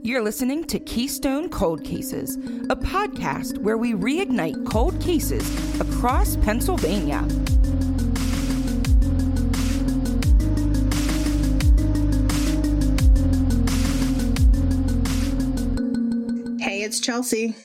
You're listening to Keystone Cold Cases, a podcast where we reignite cold cases across Pennsylvania. Hey, it's Chelsea.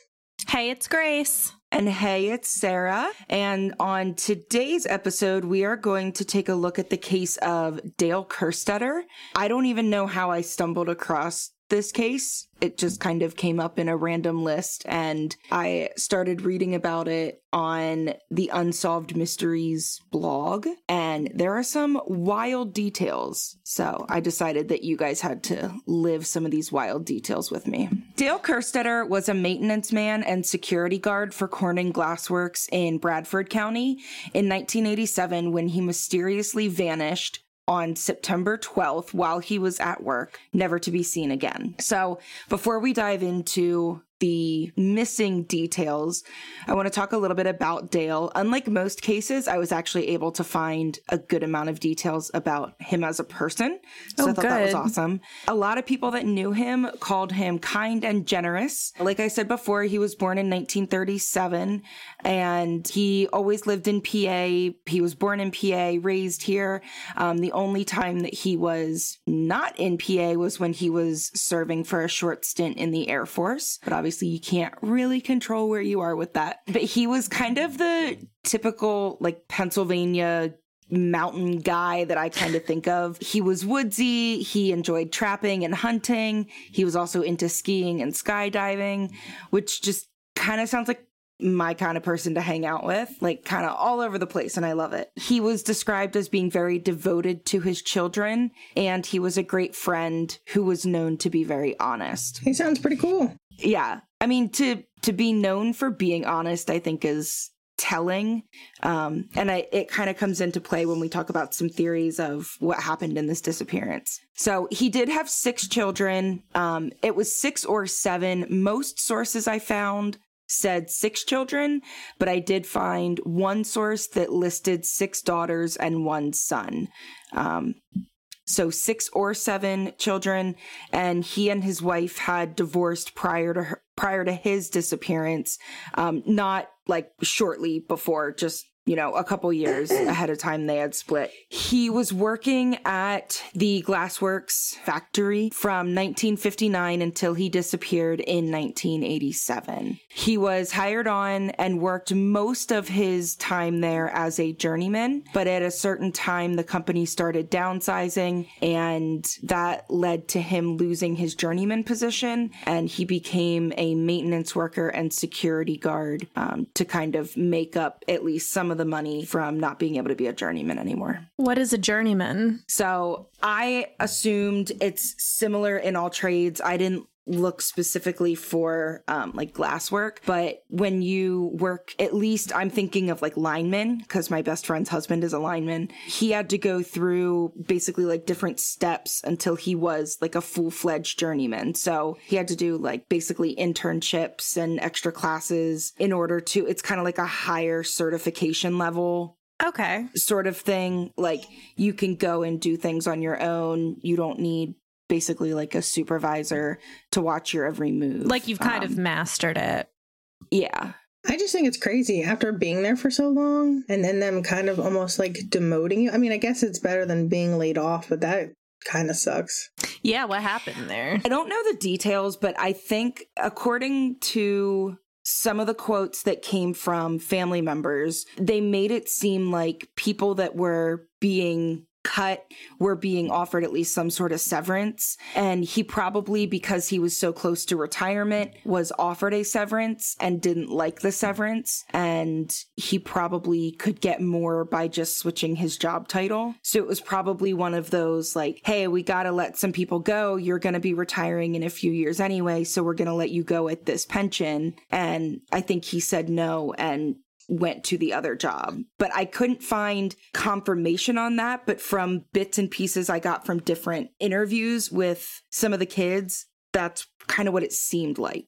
Hey, it's Grace. And hey, it's Sarah. And on today's episode, we are going to take a look at the case of Dale Kerstetter. I don't even know how I stumbled across this case. It just kind of came up in a random list, and I started reading about it on the Unsolved Mysteries blog. And there are some wild details. So I decided that you guys had to live some of these wild details with me. Dale Kerstetter was a maintenance man and security guard for Corning Glassworks in Bradford County in 1987 when he mysteriously vanished on September 12th while he was at work, never to be seen again. So, before we dive into the missing details, I want to talk a little bit about Dale. Unlike most cases, I was actually able to find a good amount of details about him as a person. So oh, I thought good. that was awesome. A lot of people that knew him called him kind and generous. Like I said before, he was born in 1937 and he always lived in PA. He was born in PA, raised here. Um, the only time that he was not in PA was when he was serving for a short stint in the Air Force. But obviously, you can't really control where you are with that. But he was kind of the typical, like, Pennsylvania mountain guy that I kind of think of. He was woodsy. He enjoyed trapping and hunting. He was also into skiing and skydiving, which just kind of sounds like my kind of person to hang out with, like kind of all over the place, and I love it. He was described as being very devoted to his children, and he was a great friend who was known to be very honest. He sounds pretty cool. Yeah. I mean, to to be known for being honest, I think is telling um and I, it kind of comes into play when we talk about some theories of what happened in this disappearance so he did have six children um it was six or seven most sources i found said six children, but I did find one source that listed six daughters and one son. Um, so six or seven children, and he and his wife had divorced prior to her, prior to his disappearance. Um, not like shortly before, just you know, a couple years ahead of time they had split. He was working at the Glassworks factory from 1959 until he disappeared in 1987. He was hired on and worked most of his time there as a journeyman, but at a certain time the company started downsizing and that led to him losing his journeyman position and he became a maintenance worker and security guard um, to kind of make up at least some of the money from not being able to be a journeyman anymore. What is a journeyman? So I assumed it's similar in all trades. I didn't look specifically for um, like glass work but when you work at least i'm thinking of like linemen because my best friend's husband is a lineman he had to go through basically like different steps until he was like a full-fledged journeyman so he had to do like basically internships and extra classes in order to it's kind of like a higher certification level Okay. sort of thing. Like you can go and do things on your own. You don't need basically like a supervisor to watch your every move. Like you've kind Um, of mastered it. yeah. I just think it's crazy after being there for so long and then them kind of almost like demoting you. I mean, I guess it's better than being laid off, but that kind of sucks. Yeah, what happened there? I don't know the details, but I think according to some of the quotes that came from family members, they made it seem like people that were being cut were being offered at least some sort of severance. And he probably, because he was so close to retirement, was offered a severance and didn't like the severance. And he probably could get more by just switching his job title. So it was probably one of those like, hey, we got to let some people go. You're going to be retiring in a few years anyway. So we're going to let you go at this pension. And I think he said no and went to the other job. But I couldn't find confirmation on that. But from bits and pieces I got from different interviews with some of the kids, that's kind of what it seemed like.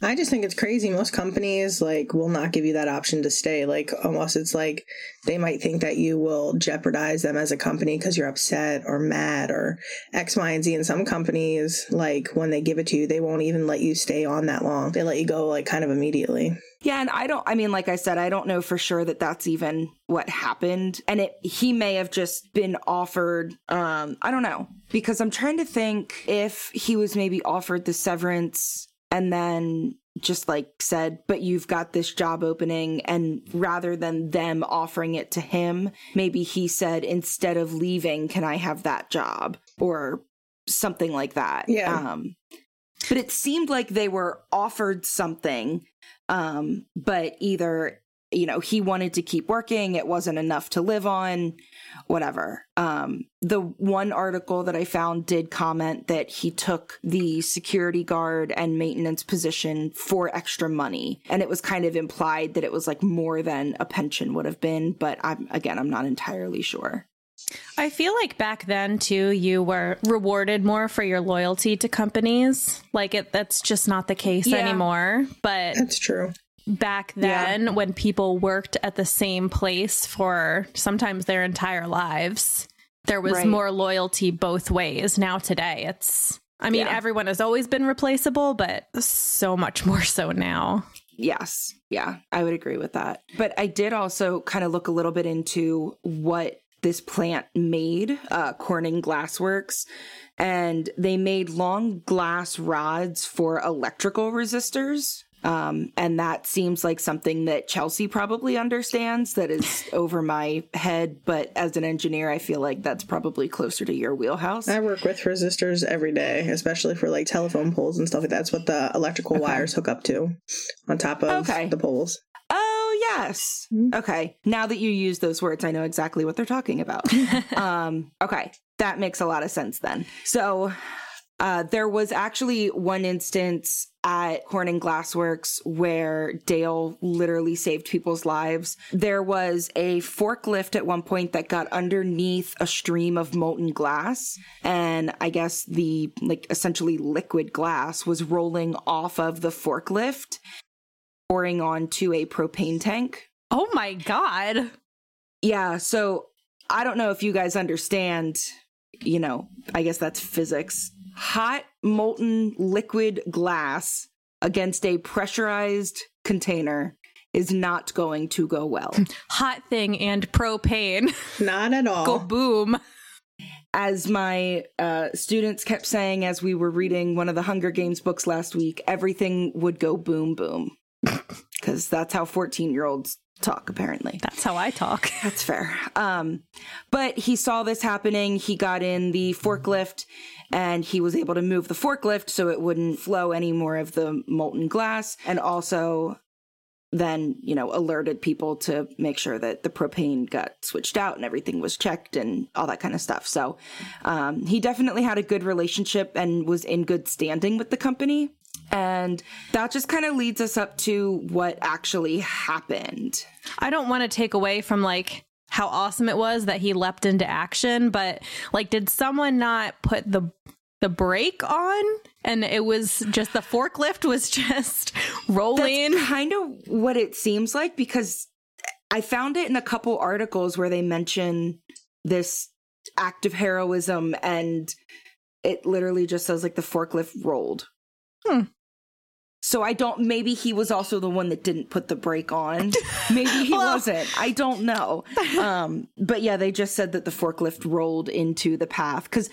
I just think it's crazy. Most companies like will not give you that option to stay. Like almost it's like they might think that you will jeopardize them as a company because you're upset or mad or X, Y, and Z. And some companies, like when they give it to you, they won't even let you stay on that long. They let you go like kind of immediately. Yeah, and I don't I mean like I said I don't know for sure that that's even what happened and it he may have just been offered um I don't know because I'm trying to think if he was maybe offered the severance and then just like said, but you've got this job opening. And rather than them offering it to him, maybe he said, instead of leaving, can I have that job? Or something like that. Yeah. Um, but it seemed like they were offered something, um, but either you know he wanted to keep working it wasn't enough to live on whatever um the one article that i found did comment that he took the security guard and maintenance position for extra money and it was kind of implied that it was like more than a pension would have been but i'm again i'm not entirely sure I feel like back then too, you were rewarded more for your loyalty to companies. Like it, that's just not the case Yeah. anymore. But That's true. Back then, when people worked at the same place for sometimes their entire lives, there was Right. more loyalty both ways. Now today, it's. I mean, Yeah. everyone has always been replaceable, but so much more so now. Yes. Yeah, I would agree with that. But I did also kind of look a little bit into what this plant made, uh, Corning Glassworks, and they made long glass rods for electrical resistors. Um, and that seems like something that Chelsea probably understands that is over my head. But as an engineer, I feel like that's probably closer to your wheelhouse. I work with resistors every day, especially for like telephone poles and stuff like that. That's what the electrical wires hook up to on top of Okay. the poles. Oh, yes. Okay. Now that you use those words, I know exactly what they're talking about. um, okay. That makes a lot of sense then. So, uh, there was actually one instance at Corning Glassworks where Dale literally saved people's lives. There was a forklift at one point that got underneath a stream of molten glass. And I guess the, like, essentially liquid glass was rolling off of the forklift pouring onto a propane tank. Oh my God. Yeah, so I don't know if you guys understand, you know, I guess that's physics. Hot molten liquid glass against a pressurized container is not going to go well. Hot thing and propane. Not at all. Go boom. as my uh, students kept saying as we were reading one of the Hunger Games books last week, everything would go boom boom. Because that's how 14 year olds talk, apparently. That's how I talk. That's fair. Um, but he saw this happening. He got in the forklift and he was able to move the forklift so it wouldn't flow any more of the molten glass. And also then, you know, alerted people to make sure that the propane got switched out and everything was checked and all that kind of stuff. So um, he definitely had a good relationship and was in good standing with the company. And that just kind of leads us up to what actually happened. I don't want to take away from like how awesome it was that he leapt into action, but like, did someone not put the the brake on and it was just the forklift was just rolling? That's kind of what it seems like because I found it in a couple articles where they mention this act of heroism and it literally just says like the forklift rolled. Hmm. So I don't maybe he was also the one that didn't put the brake on. Maybe he Well- wasn't. I don't know. Um but yeah, they just said that the forklift rolled into the path cuz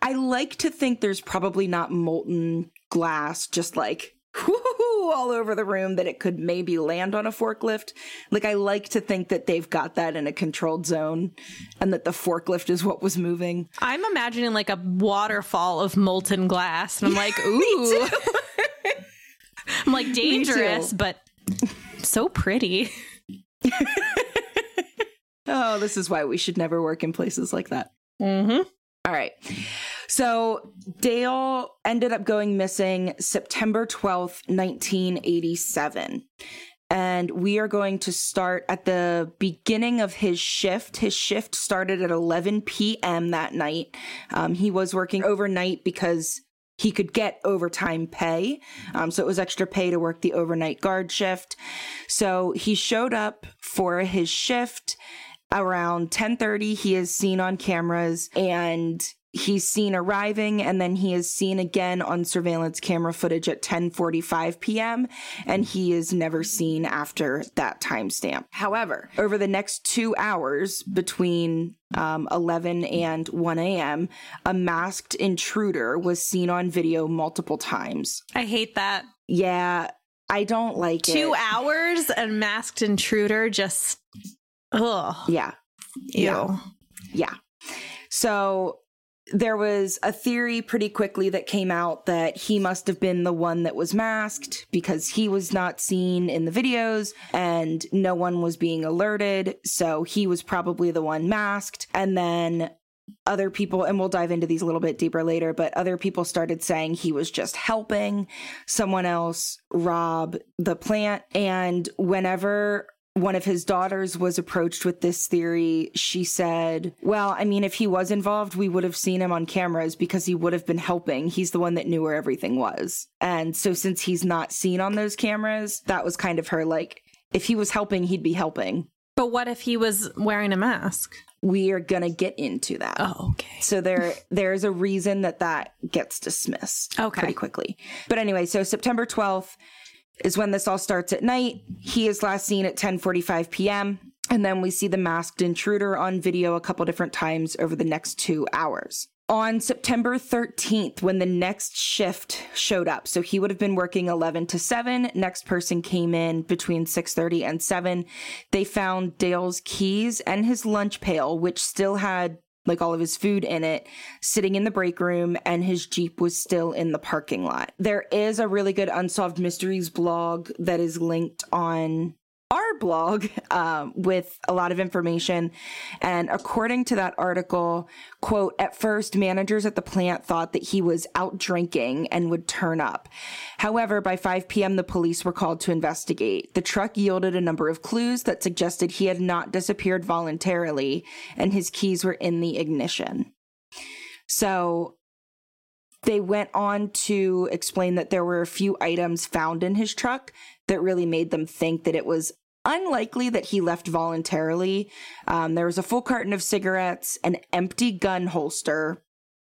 I like to think there's probably not molten glass just like whoo, all over the room that it could maybe land on a forklift. Like I like to think that they've got that in a controlled zone and that the forklift is what was moving. I'm imagining like a waterfall of molten glass, and I'm like, ooh. I'm like dangerous, but so pretty. Oh, this is why we should never work in places like that. Mm-hmm. All right. So Dale ended up going missing September 12th, 1987. And we are going to start at the beginning of his shift. His shift started at 11 p.m. that night. Um, he was working overnight because he could get overtime pay. Um, so it was extra pay to work the overnight guard shift. So he showed up for his shift around 10:30 he is seen on cameras and he's seen arriving and then he is seen again on surveillance camera footage at 10:45 p.m. and he is never seen after that timestamp. However, over the next 2 hours between um, 11 and 1 a.m., a masked intruder was seen on video multiple times. I hate that. Yeah, I don't like Two it. hours and masked intruder just ugh. Yeah. Ew. Yeah. Yeah. So there was a theory pretty quickly that came out that he must have been the one that was masked because he was not seen in the videos and no one was being alerted. So he was probably the one masked. And then other people, and we'll dive into these a little bit deeper later, but other people started saying he was just helping someone else rob the plant. And whenever one of his daughters was approached with this theory, she said, Well, I mean, if he was involved, we would have seen him on cameras because he would have been helping. He's the one that knew where everything was. And so, since he's not seen on those cameras, that was kind of her like, if he was helping, he'd be helping. But what if he was wearing a mask? We are going to get into that. Oh, okay. So there there's a reason that that gets dismissed Okay. pretty quickly. But anyway, so September 12th is when this all starts at night. He is last seen at 10:45 p.m. and then we see the masked intruder on video a couple different times over the next 2 hours. On September 13th when the next shift showed up. So he would have been working 11 to 7. Next person came in between 6:30 and 7. They found Dale's keys and his lunch pail which still had like all of his food in it, sitting in the break room, and his Jeep was still in the parking lot. There is a really good Unsolved Mysteries blog that is linked on our blog um, with a lot of information. And according to that article, quote, at first, managers at the plant thought that he was out drinking and would turn up. However, by 5 p.m., the police were called to investigate. The truck yielded a number of clues that suggested he had not disappeared voluntarily and his keys were in the ignition. So they went on to explain that there were a few items found in his truck that really made them think that it was unlikely that he left voluntarily. Um, there was a full carton of cigarettes, an empty gun holster,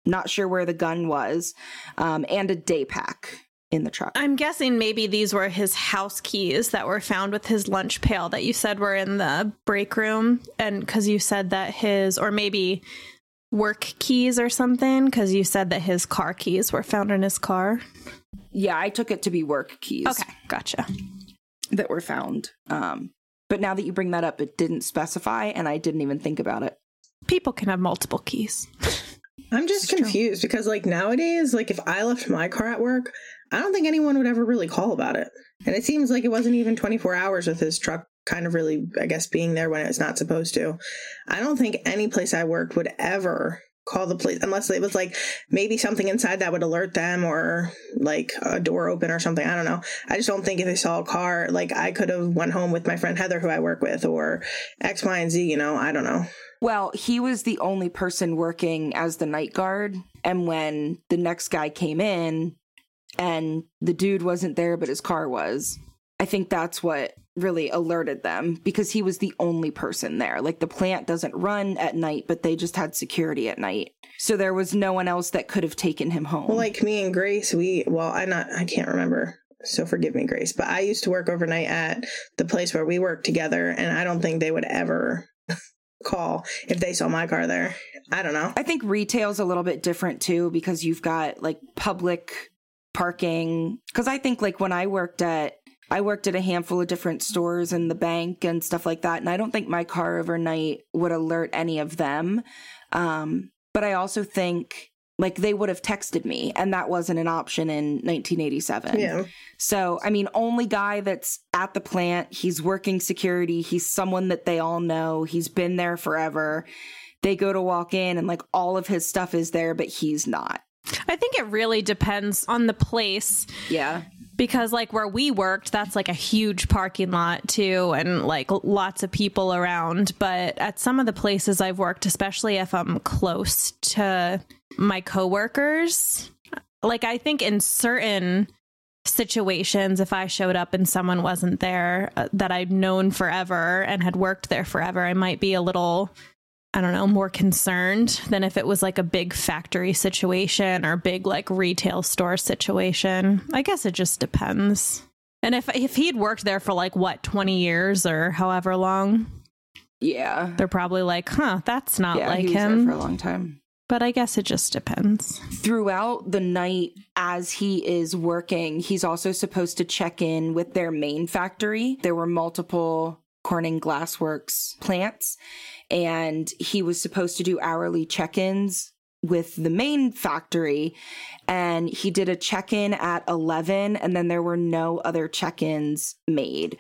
not sure where the gun was, um, and a day pack in the truck. I'm guessing maybe these were his house keys that were found with his lunch pail that you said were in the break room. And because you said that his, or maybe work keys or something, because you said that his car keys were found in his car. Yeah, I took it to be work keys Okay, gotcha. that were found. Um, but now that you bring that up, it didn't specify, and I didn't even think about it. People can have multiple keys. I'm just confused because, like, nowadays, like, if I left my car at work, I don't think anyone would ever really call about it. And it seems like it wasn't even 24 hours with his truck kind of really, I guess, being there when it's not supposed to. I don't think any place I worked would ever call the police unless it was like maybe something inside that would alert them or like a door open or something i don't know i just don't think if they saw a car like i could have went home with my friend heather who i work with or x y and z you know i don't know Well, he was the only person working as the night guard. And when the next guy came in and the dude wasn't there, but his car was, I think that's what really alerted them because he was the only person there. Like the plant doesn't run at night, but they just had security at night. So there was no one else that could have taken him home. Well, like me and Grace, we well, I not I can't remember. So forgive me, Grace, but I used to work overnight at the place where we worked together, and I don't think they would ever call if they saw my car there. I don't know. I think retail's a little bit different too because you've got like public parking. Because I think like when I worked at I worked at a handful of different stores and the bank and stuff like that, and I don't think my car overnight would alert any of them. Um, but I also think like they would have texted me, and that wasn't an option in 1987. Yeah. So, I mean, only guy that's at the plant, he's working security, he's someone that they all know, he's been there forever. They go to walk in and like all of his stuff is there, but he's not. I think it really depends on the place Yeah. Because like where we worked that's like a huge parking lot too and like lots of people around. But at some of the places i've worked especially if i'm close to my coworkers like I think in certain situations if I showed up and someone wasn't there uh, that I'd known forever and had worked there forever, I might be a little I don't know, more concerned than if it was like a big factory situation or big like retail store situation. I guess it just depends. And if if he'd worked there for like what, 20 years or however long, Yeah. they're probably like, "Huh, that's not yeah, like he was there him." for a long time. but I guess it just depends. throughout the night as he is working, he's also supposed to check in with their main factory. There were multiple Corning Glassworks plants, and he was supposed to do hourly check ins with the main factory. And he did a check in at 11, and then there were no other check ins made.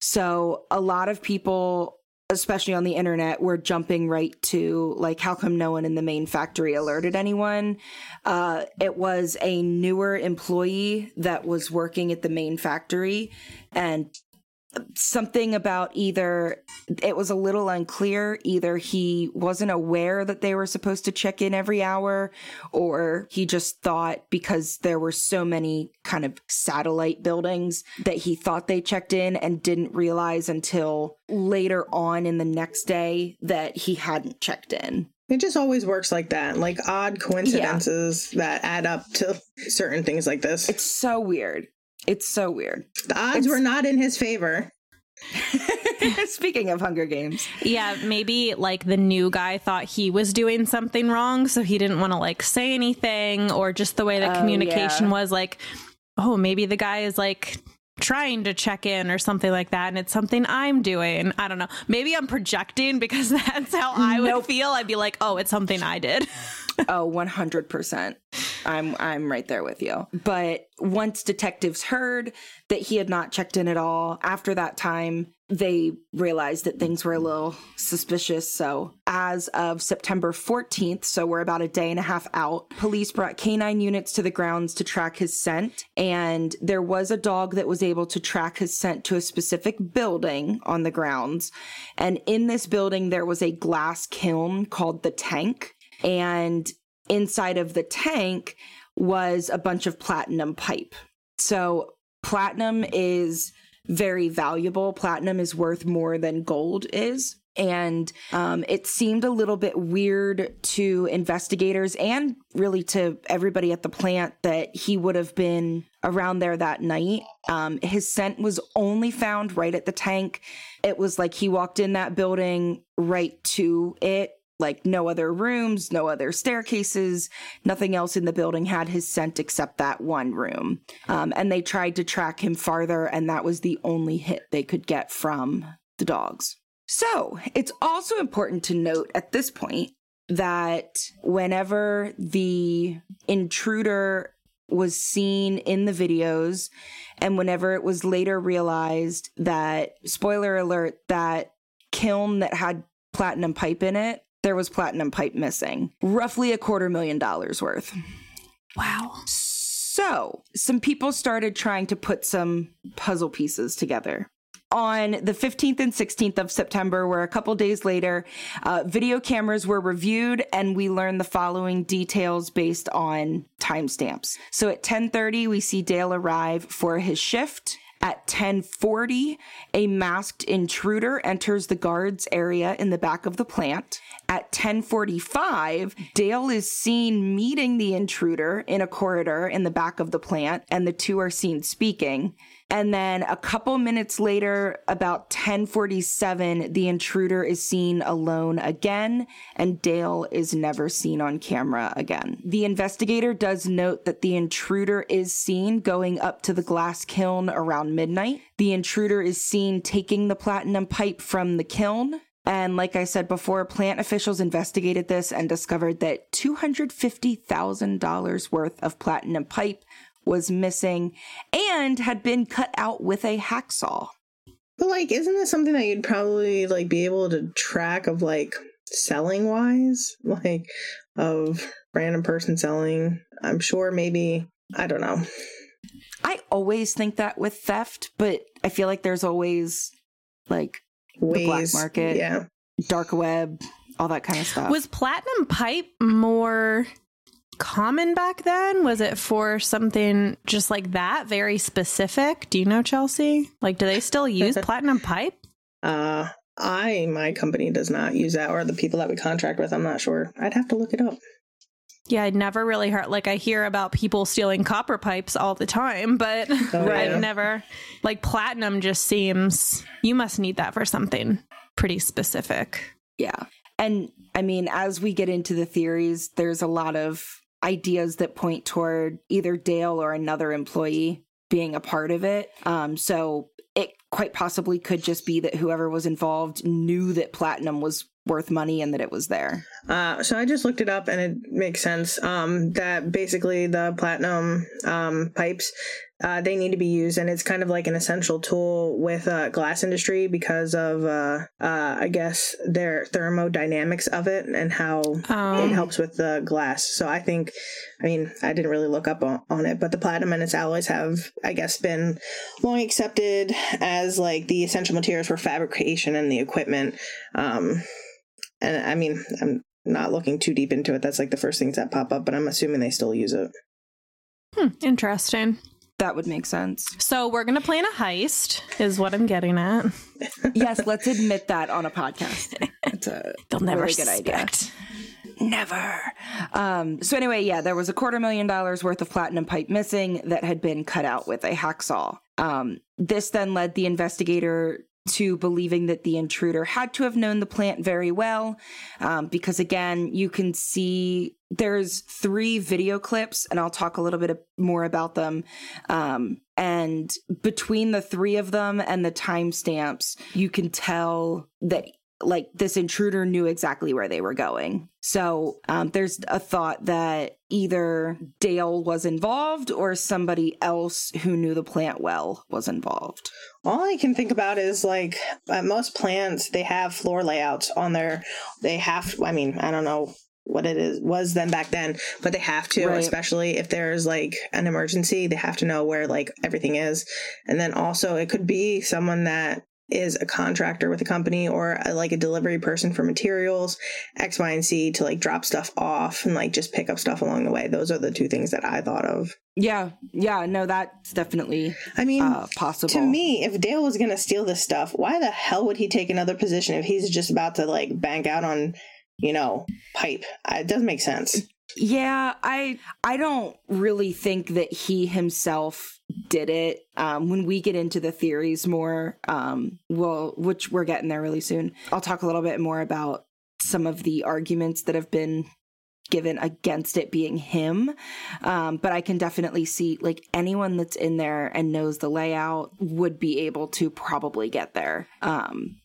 So a lot of people especially on the internet, were jumping right to like, how come no one in the main factory alerted anyone? Uh, it was a newer employee that was working at the main factory, and something about either it was a little unclear either he wasn't aware that they were supposed to check in every hour or he just thought because there were so many kind of satellite buildings that he thought they checked in and didn't realize until later on in the next day that he hadn't checked in. It just always works like that, like odd coincidences that add up to certain things like this. it's so weird it's so weird the odds it's- were not in his favor. speaking of hunger games Yeah, maybe like the new guy thought he was doing something wrong, so he didn't want to like say anything, or just the way the Oh, communication yeah. was like, oh, maybe the guy is like trying to check in or something like that, and it's something I'm doing. I don't know. Maybe I'm projecting because that's how I would feel. I'd be like, oh, it's something I did. Oh, 100%. I'm I'm right there with you. But once detectives heard that he had not checked in at all, after that time, they realized that things were a little suspicious. So, as of September 14th, so we're about a day and a half out, police brought canine units to the grounds to track his scent. And there was a dog that was able to track his scent to a specific building on the grounds. And in this building, there was a glass kiln called the Tank and inside of the tank was a bunch of platinum pipe. So platinum is very valuable. Platinum is worth more than gold is. And um, it seemed a little bit weird to investigators and really to everybody at the plant that he would have been around there that night. Um, his scent was only found right at the tank. It was like he walked in that building right to it like no other rooms, no other staircases, nothing else in the building had his scent except that one room. Um, and they tried to track him farther, and that was the only hit they could get from the dogs. So it's also important to note at this point that whenever the intruder was seen in the videos, and whenever it was later realized that, spoiler alert, that kiln that had platinum pipe in it, there was platinum pipe missing. Roughly a quarter million dollars worth. Wow. So, some people started trying to put some puzzle pieces together. On the 15th and 16th of September, where a couple days later, uh, video cameras were reviewed, and we learned the following details based on timestamps. So at 10:30, we see Dale arrive for his shift. At 10:40, a masked intruder enters the guards area in the back of the plant. At 10:45, Dale is seen meeting the intruder in a corridor in the back of the plant and the two are seen speaking. And then a couple minutes later, about 1047, the intruder is seen alone again, and Dale is never seen on camera again. The investigator does note that the intruder is seen going up to the glass kiln around midnight. The intruder is seen taking the platinum pipe from the kiln. And like I said before, plant officials investigated this and discovered that $250,000 worth of platinum pipe was missing and had been cut out with a hacksaw. But like, isn't this something that you'd probably like be able to track of like selling wise, like of random person selling? I'm sure maybe I don't know. I always think that with theft, but I feel like there's always like Ways, black market. yeah. dark web, all that kind of stuff. Was platinum pipe more common back then? Was it for something just like that, very specific? Do you know, Chelsea? Like, do they still use platinum pipe? Uh, I, my company does not use that, or the people that we contract with. I'm not sure. I'd have to look it up. Yeah, I'd never really heard. Like, I hear about people stealing copper pipes all the time, but Oh, I've yeah. never. Like, platinum just seems you must need that for something pretty specific. Yeah. And I mean, as we get into the theories, there's a lot of ideas that point toward either Dale or another employee being a part of it. Um, so it quite possibly could just be that whoever was involved knew that platinum was worth money and that it was there. Uh, so I just looked it up and it makes sense um, that basically the platinum um, pipes uh, they need to be used and it's kind of like an essential tool with uh, glass industry because of uh, uh, I guess their thermodynamics of it and how it Um, helps with the glass. So I think, I mean, I didn't really look up on, on it, but the platinum and its alloys have, I guess, been long accepted as like the essential materials for fabrication and the equipment. Um, and I mean, I'm not looking too deep into it. That's like the first things that pop up, but I'm assuming they still use it. hmm, interesting. That would make sense. So we're gonna plan a heist, is what I'm getting at. yes, let's admit that on a podcast. It's a They'll never really good idea. Never. Um, so anyway, yeah, there was a quarter million dollars worth of platinum pipe missing that had been cut out with a hacksaw. Um, this then led the investigator to believing that the intruder had to have known the plant very well, um, because again, you can see there's three video clips, and I'll talk a little bit more about them. Um, and between the three of them and the timestamps, you can tell that like this intruder knew exactly where they were going. So um, there's a thought that either Dale was involved or somebody else who knew the plant well was involved. All I can think about is like at most plants, they have floor layouts on their, they have, I mean, I don't know what it is was then back then, but they have to, Right. especially if there's like an emergency, they have to know where like everything is. And then also it could be someone that is a contractor with a company or a, like a delivery person for materials, X, Y, and Z to like drop stuff off and like just pick up stuff along the way. Those are the two things that I thought of. Yeah, yeah, no, that's definitely I mean, uh, possible. to me, if Dale was going to steal this stuff, why the hell would he take another position if he's just about to like bank out on, you know, pipe? It doesn't make sense. Yeah, I I don't really think that he himself did it. Um, when we get into the theories more, um, well, which we're getting there really soon, I'll talk a little bit more about some of the arguments that have been given against it being him. Um, but I can definitely see like anyone that's in there and knows the layout would be able to probably get there. Um,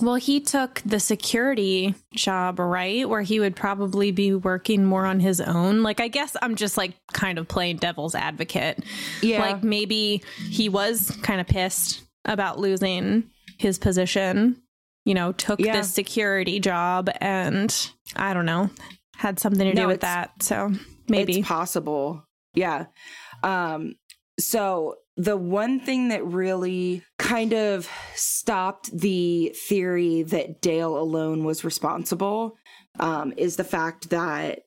Well, he took the security job, right? Where he would probably be working more on his own. Like, I guess I'm just like kind of playing devil's advocate. Yeah. Like, maybe he was kind of pissed about losing his position, you know, took Yeah. this security job and I don't know, had something to do with that. So maybe. It's possible. Yeah. Um so the one thing that really kind of stopped the theory that Dale alone was responsible um is the fact that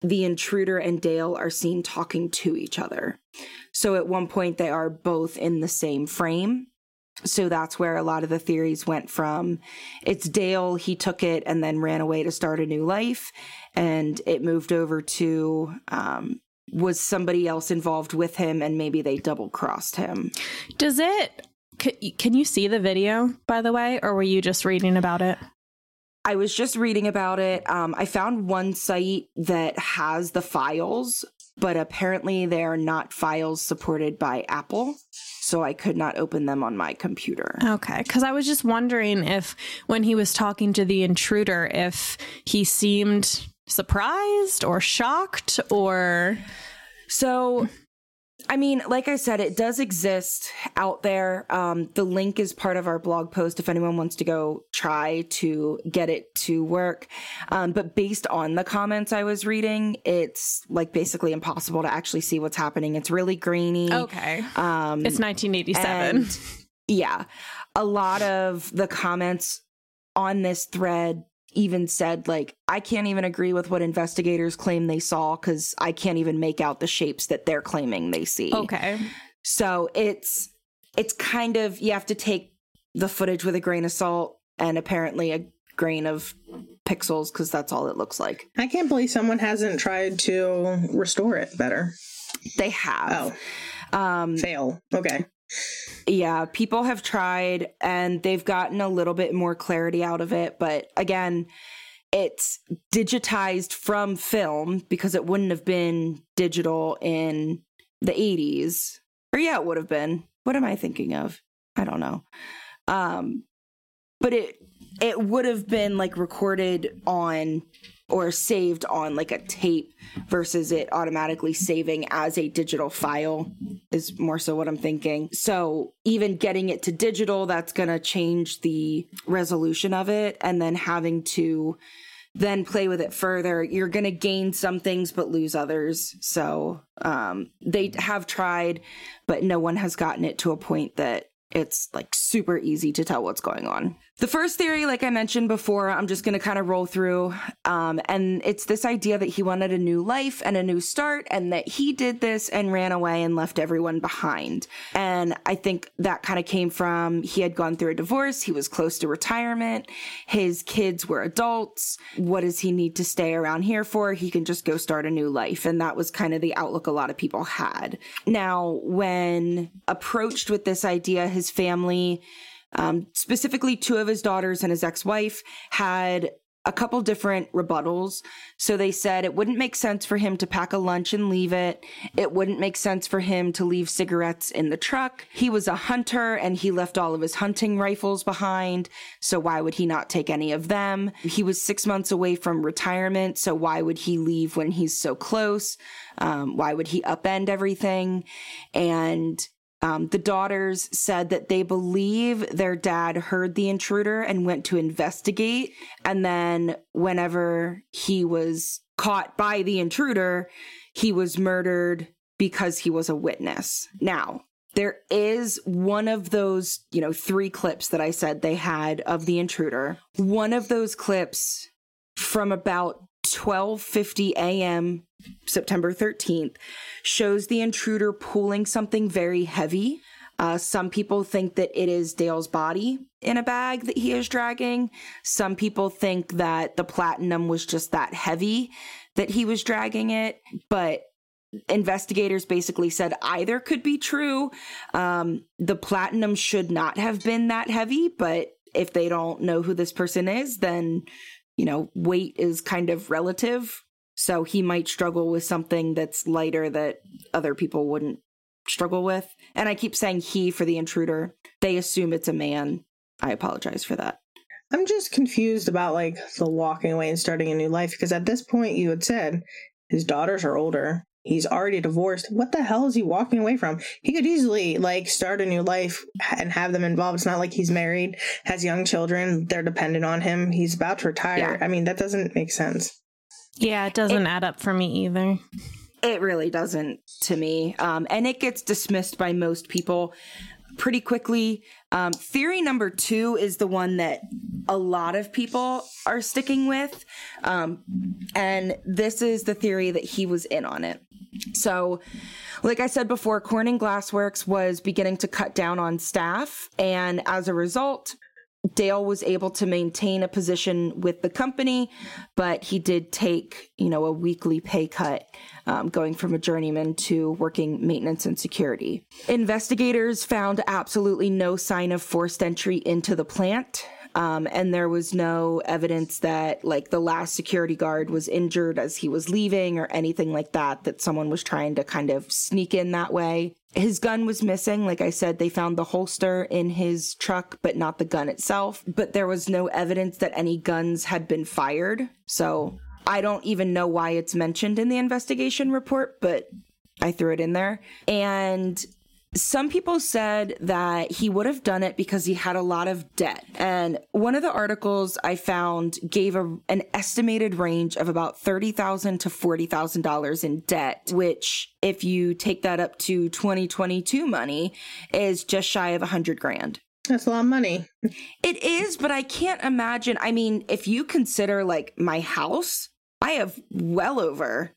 the intruder and Dale are seen talking to each other. So at one point they are both in the same frame. So that's where a lot of the theories went from. It's Dale, he took it and then ran away to start a new life. And it moved over to, um, was somebody else involved with him and maybe they double crossed him. Does it. C- Can you see the video, by the way, or were you just reading about it? I was just reading about it. Um, I found one site that has the files, but apparently they are not files supported by Apple. So I could not open them on my computer. Okay, because I was just wondering if when he was talking to the intruder, if he seemed surprised or shocked or So, I mean, like I said, it does exist out there. Um, the link is part of our blog post if anyone wants to go try to get it to work. Um, but based on the comments I was reading, it's like basically impossible to actually see what's happening. It's really grainy. okay, Um, it's 1987. yeah, a lot of the comments on this thread even said, like, I can't even agree with what investigators claim they saw because I can't even make out the shapes that they're claiming they see. Okay. So it's it's kind of you have to take the footage with a grain of salt and apparently a grain of pixels because that's all it looks like. I can't believe someone hasn't tried to restore it better. They have. Oh, Um, fail. Okay. Yeah, people have tried and they've gotten a little bit more clarity out of it. But again, it's digitized from film because it wouldn't have been digital in the 80s. Or yeah, it would have been. What am I thinking of? I don't know. Um, but it it would have been like recorded on or saved on like a tape versus it automatically saving as a digital file is more so what I'm thinking. So even getting it to digital, that's going to change the resolution of it. And then having to then play with it further, you're going to gain some things but lose others. So um, they have tried, but no one has gotten it to a point that it's like super easy to tell what's going on. The first theory, like I mentioned before, I'm just going to kind of roll through. Um, and it's this idea that he wanted a new life and a new start, and that he did this and ran away and left everyone behind. And I think that kind of came from he had gone through a divorce, he was close to retirement, his kids were adults. What does he need to stay around here for? He can just go start a new life. And that was kind of the outlook a lot of people had. Now, when approached with this idea, his family, um, specifically two of his daughters and his ex-wife had a couple different rebuttals. So they said it wouldn't make sense for him to pack a lunch and leave it. It wouldn't make sense for him to leave cigarettes in the truck. He was a hunter and he left all of his hunting rifles behind. So why would he not take any of them? He was six months away from retirement. So why would he leave when he's so close? Um, why would he upend everything? And um, the daughters said that they believe their dad heard the intruder and went to investigate. And then, whenever he was caught by the intruder, he was murdered because he was a witness. Now, there is one of those, you know, three clips that I said they had of the intruder. One of those clips from about 12:50 a.m. September 13th shows the intruder pulling something very heavy. Uh, some people think that it is Dale's body in a bag that he is dragging. Some people think that the platinum was just that heavy that he was dragging it. But investigators basically said either could be true. Um, the platinum should not have been that heavy, but if they don't know who this person is, then, you know, weight is kind of relative. So he might struggle with something that's lighter that other people wouldn't struggle with. And I keep saying he for the intruder. They assume it's a man. I apologize for that. I'm just confused about like the walking away and starting a new life because at this point you had said his daughters are older. He's already divorced. What the hell is he walking away from? He could easily like start a new life and have them involved. It's not like he's married, has young children, they're dependent on him. He's about to retire. Yeah. I mean, that doesn't make sense. Yeah, it doesn't add up for me either. It really doesn't to me. Um, and it gets dismissed by most people pretty quickly. Um, theory number two is the one that a lot of people are sticking with. Um, and this is the theory that he was in on it. So, like I said before, Corning Glassworks was beginning to cut down on staff. And as a result, Dale was able to maintain a position with the company, but he did take, you know, a weekly pay cut, um, going from a journeyman to working maintenance and security. Investigators found absolutely no sign of forced entry into the plant. Um, and there was no evidence that like the last security guard was injured as he was leaving or anything like that, that someone was trying to kind of sneak in that way. His gun was missing. Like I said, they found the holster in his truck, but not the gun itself. But there was no evidence that any guns had been fired. So I don't even know why it's mentioned in the investigation report, but I threw it in there. And some people said that he would have done it because he had a lot of debt. And one of the articles I found gave a, an estimated range of about 30,000 to $40,000 in debt, which if you take that up to 2022 money is just shy of a hundred grand. That's a lot of money. It is, but I can't imagine. I mean, if you consider like my house, I have well over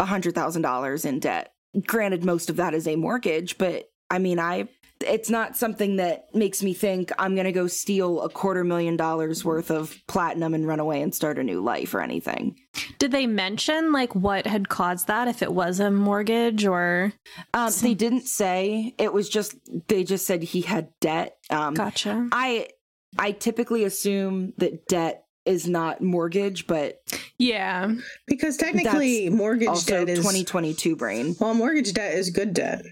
a hundred thousand dollars in debt. Granted, most of that is a mortgage, but I mean, I it's not something that makes me think I'm going to go steal a quarter million dollars worth of platinum and run away and start a new life or anything. Did they mention like what had caused that? If it was a mortgage or um, they didn't say. It was just they just said he had debt. Um, gotcha. I I typically assume that debt is not mortgage, but yeah, because technically mortgage debt is 2022 brain. Well, mortgage debt is good debt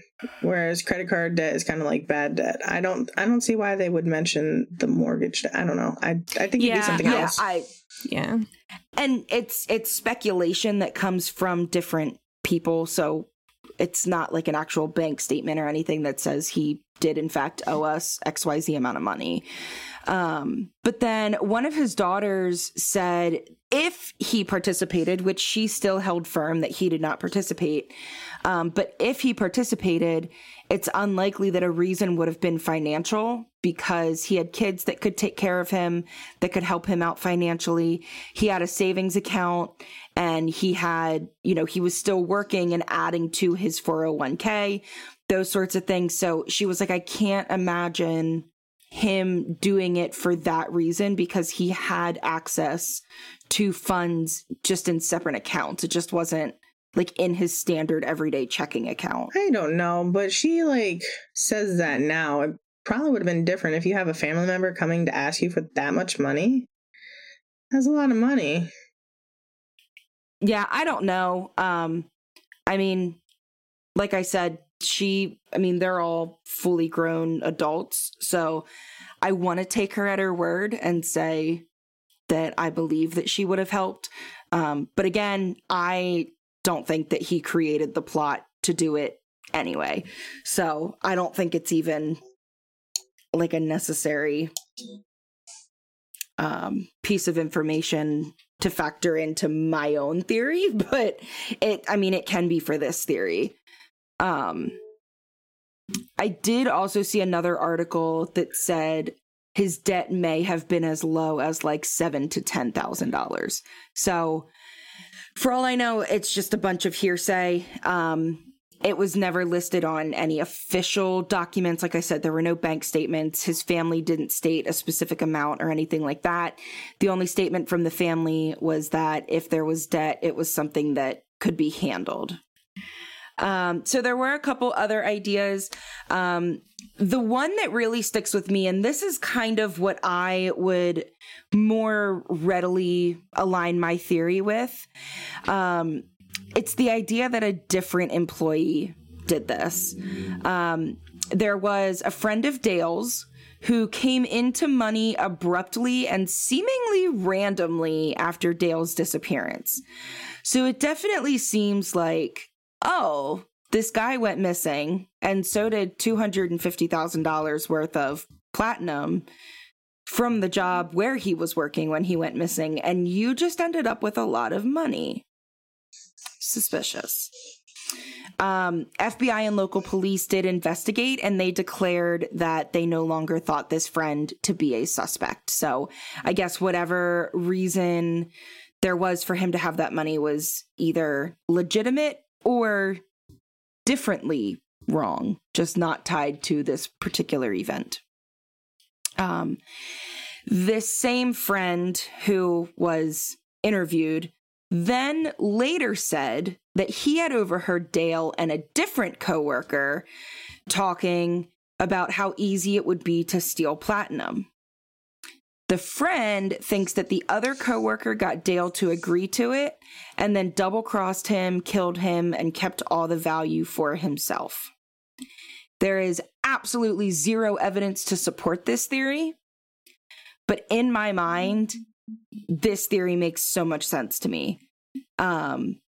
whereas credit card debt is kind of like bad debt. I don't I don't see why they would mention the mortgage debt. I don't know. I I think yeah, it'd be something yeah, else. I yeah. And it's it's speculation that comes from different people, so it's not like an actual bank statement or anything that says he did in fact owe us XYZ amount of money. Um, but then one of his daughters said if he participated, which she still held firm that he did not participate, um, but if he participated, it's unlikely that a reason would have been financial because he had kids that could take care of him, that could help him out financially. He had a savings account and he had, you know, he was still working and adding to his 401k, those sorts of things. So she was like, I can't imagine him doing it for that reason because he had access to funds just in separate accounts. It just wasn't like in his standard everyday checking account. I don't know, but she like says that now. It probably would have been different if you have a family member coming to ask you for that much money. That's a lot of money. Yeah, I don't know. Um I mean, like I said, she i mean they're all fully grown adults so i want to take her at her word and say that i believe that she would have helped um, but again i don't think that he created the plot to do it anyway so i don't think it's even like a necessary um, piece of information to factor into my own theory but it i mean it can be for this theory um, I did also see another article that said his debt may have been as low as like seven to ten thousand dollars. So, for all I know, it's just a bunch of hearsay. Um, it was never listed on any official documents. Like I said, there were no bank statements. His family didn't state a specific amount or anything like that. The only statement from the family was that if there was debt, it was something that could be handled. Um, so there were a couple other ideas. Um, the one that really sticks with me, and this is kind of what I would more readily align my theory with, um, it's the idea that a different employee did this. Um, there was a friend of Dale's who came into money abruptly and seemingly randomly after Dale's disappearance. So it definitely seems like oh, this guy went missing, and so did $250,000 worth of platinum from the job where he was working when he went missing, and you just ended up with a lot of money. Suspicious. Um, FBI and local police did investigate and they declared that they no longer thought this friend to be a suspect. So I guess whatever reason there was for him to have that money was either legitimate or differently wrong, just not tied to this particular event. Um, this same friend who was interviewed then later said that he had overheard Dale and a different coworker talking about how easy it would be to steal platinum. The friend thinks that the other coworker got Dale to agree to it and then double crossed him, killed him, and kept all the value for himself. There is absolutely zero evidence to support this theory, but in my mind, this theory makes so much sense to me. Um,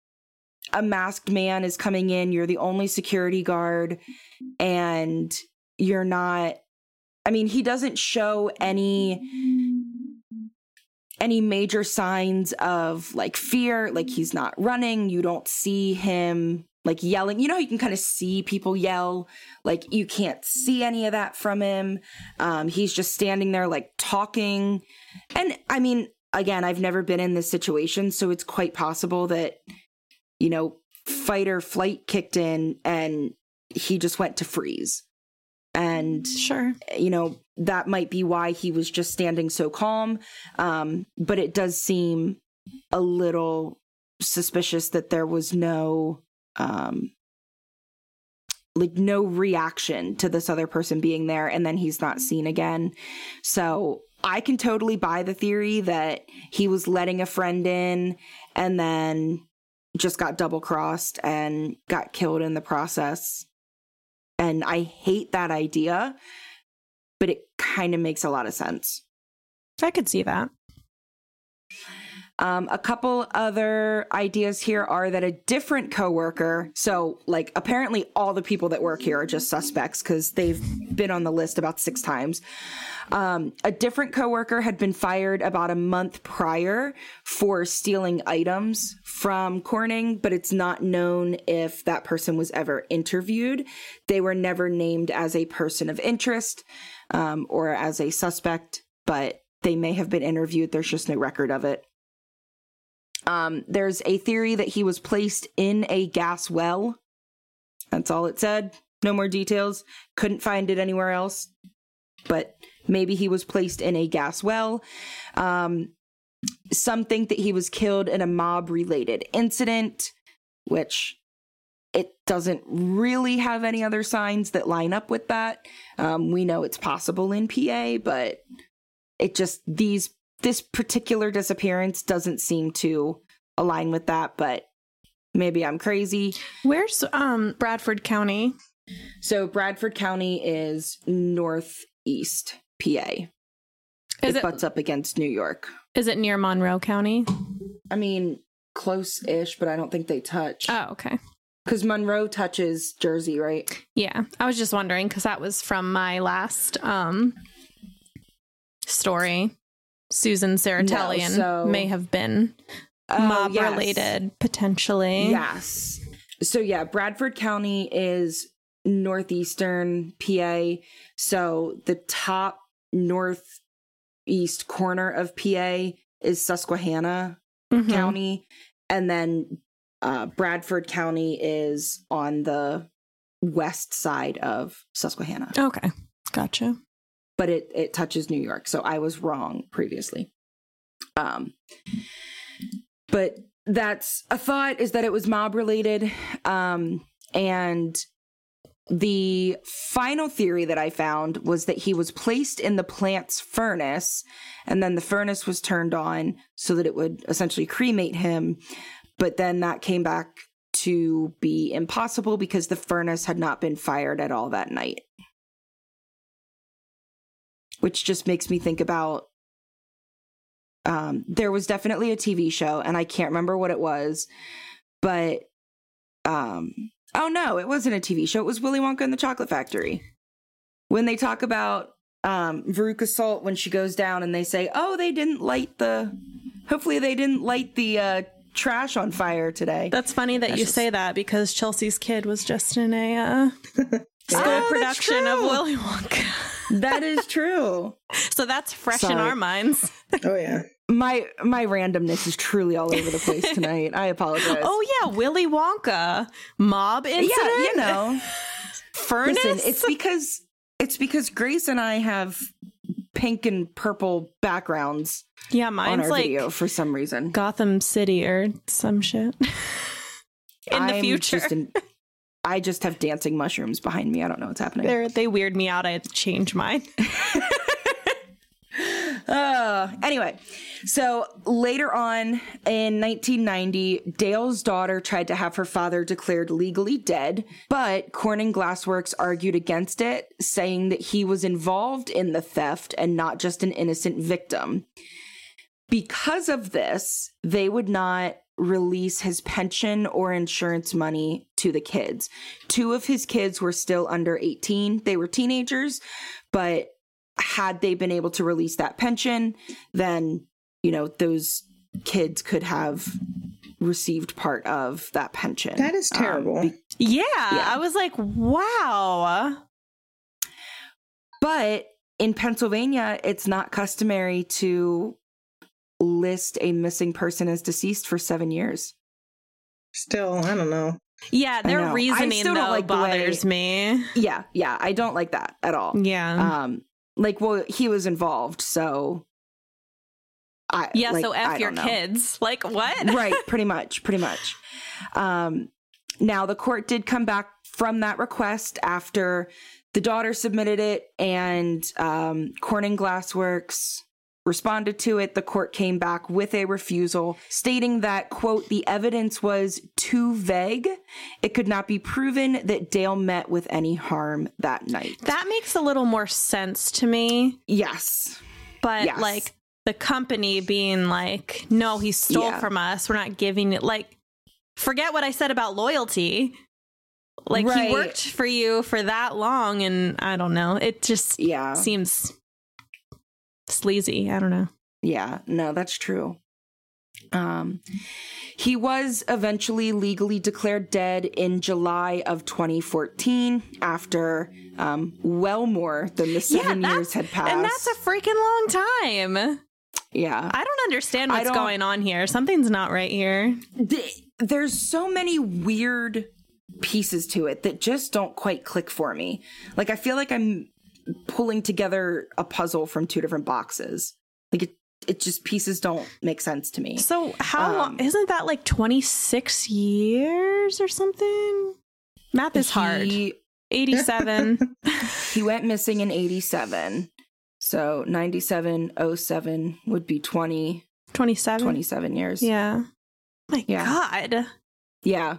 a masked man is coming in, you're the only security guard, and you're not. I mean, he doesn't show any any major signs of like fear, like he's not running, you don't see him like yelling. You know, you can kind of see people yell. Like you can't see any of that from him. Um, he's just standing there, like talking. And I mean, again, I've never been in this situation, so it's quite possible that, you know, fight or flight kicked in and he just went to freeze. And Sure. you know that might be why he was just standing so calm um but it does seem a little suspicious that there was no um like no reaction to this other person being there and then he's not seen again so i can totally buy the theory that he was letting a friend in and then just got double crossed and got killed in the process and i hate that idea but it kind of makes a lot of sense. I could see that. Um, a couple other ideas here are that a different coworker, so like apparently all the people that work here are just suspects because they've been on the list about six times. Um, a different coworker had been fired about a month prior for stealing items from Corning, but it's not known if that person was ever interviewed. They were never named as a person of interest um, or as a suspect, but they may have been interviewed. There's just no record of it. Um, there's a theory that he was placed in a gas well. That's all it said. No more details. Couldn't find it anywhere else. But maybe he was placed in a gas well. Um, some think that he was killed in a mob related incident, which it doesn't really have any other signs that line up with that. Um, we know it's possible in PA, but it just, these this particular disappearance doesn't seem to align with that, but maybe I'm crazy. Where's um Bradford County? So Bradford County is northeast PA. Is it, it butts up against New York. is it near Monroe County? I mean, close-ish, but I don't think they touch. Oh, okay. Because Monroe touches Jersey, right? Yeah. I was just wondering because that was from my last um story. Susan Saratellian so- may have been Oh, mob yes. related potentially. Yes. So yeah, Bradford County is northeastern PA. So the top northeast corner of PA is Susquehanna Mhm. County, and then uh, Bradford County is on the west side of Susquehanna, Okay. Gotcha. But it it touches New York. So I was wrong previously. Um, but that's a thought is that it was mob related, um, and the final theory that I found was that he was placed in the plant's furnace, and then the furnace was turned on so that it would essentially cremate him. But then that came back to be impossible because the furnace had not been fired at all that night. Which just makes me think about um, there was definitely a TV show, and I can't remember what it was, but um, oh no, it wasn't a TV show. It was Willy Wonka and the Chocolate Factory. When they talk about um, Veruca Salt when she goes down, and they say, "Oh, they didn't light the. Hopefully, they didn't light the uh, trash on fire today." That's funny that That's you just- say that because Chelsea's kid was just in a uh, school Oh, production of. Willy Wonka. That is true. so that's fresh in our minds. Oh yeah. My my randomness is truly all over the place tonight. I apologize. Oh yeah, Willy Wonka mob incident. yeah, you know. furnace. Listen, it's because it's because Grace and I have pink and purple backgrounds yeah, on mine's our like video for some reason. Gotham City or some shit. in the I'm future, just in- I just have dancing mushrooms behind me. I don't know what's happening. they they weird me out. I had to change mine. Uh, anyway, so later on in 1990, Dale's daughter tried to have her father declared legally dead, but Corning Glassworks argued against it, saying that he was involved in the theft and not just an innocent victim. Because of this, they would not release his pension or insurance money to the kids. Two of his kids were still under 18. They were teenagers, but had they been able to release that pension, then, you know, those kids could have received part of that pension. That is Um, terrible. be- Yeah, Yeah. I was like, wow. but in Pennsylvania, it's not customary to list a missing person as deceased for seven years. Still, I don't know. Yeah, I their. I reasoning though like the way- bothers me. Yeah, yeah, I don't like that at all. Yeah. Um, like, well, he was involved, so I yeah, like, so I F your kids. Like what? right, pretty much, pretty much. Um, now the court did come back from that request after the daughter submitted it, and um, Corning Glassworks responded to it. The court came back with a refusal, stating that quote the evidence was too vague. It could not be proven that Dale met with any harm that night. That makes a little more sense to me. yes, But Yes. like the company being like, no, he stole Yeah. from us. We're not giving it. Like, forget what I said about loyalty. Like Right. he worked for you for that long, and I don't know. It just yeah. seems sleazy. I don't know. Yeah, no, that's true. Um, he was eventually legally declared dead in July of 2014 after um, well more than the seven that's- years had passed. And that's a freaking long time. yeah. I don't understand what's don't- going on here. Something's not right here. Th- There's so many weird pieces to it that just don't quite click for me. Like I feel like I'm pulling together a puzzle from two different boxes. Like it, it just pieces don't make sense to me. So how Um, long isn't that like 26 years or something? Math is hard. 87. He went missing in 87. So 97, 07 would be 20, 27. 27 years. Yeah. My Yeah. God. Yeah.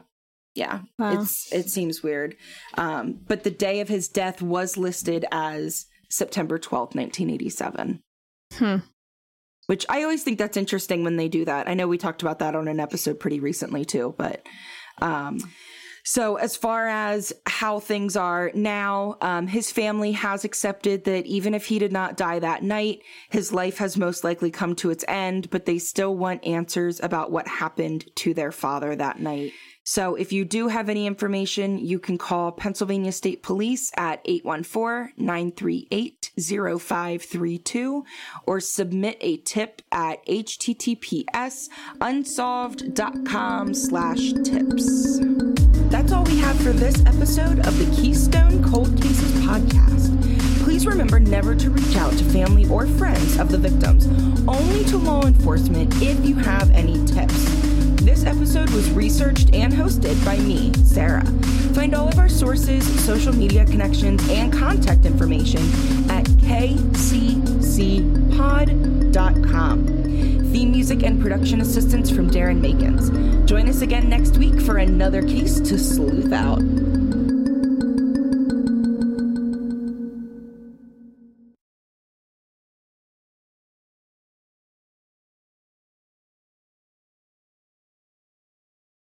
Yeah. Wow. It's it seems weird. Um, but the day of his death was listed as September 12th, 1987. Hmm. Which I always think that's interesting when they do that. I know we talked about that on an episode pretty recently too, but um so as far as how things are now, um, his family has accepted that even if he did not die that night, his life has most likely come to its end, but they still want answers about what happened to their father that night. So if you do have any information, you can call Pennsylvania State Police at 814-938-0532 or submit a tip at https unsolved.com slash tips. That's all we have for this episode of the Keystone Cold Cases podcast. Please remember never to reach out to family or friends of the victims, only to law enforcement if you have any tips. This episode was researched and hosted by me, Sarah. Find all of our sources, social media connections, and contact information at kccpod.com. Theme music and production assistance from Darren Makins. Join us again next week for another case to sleuth out.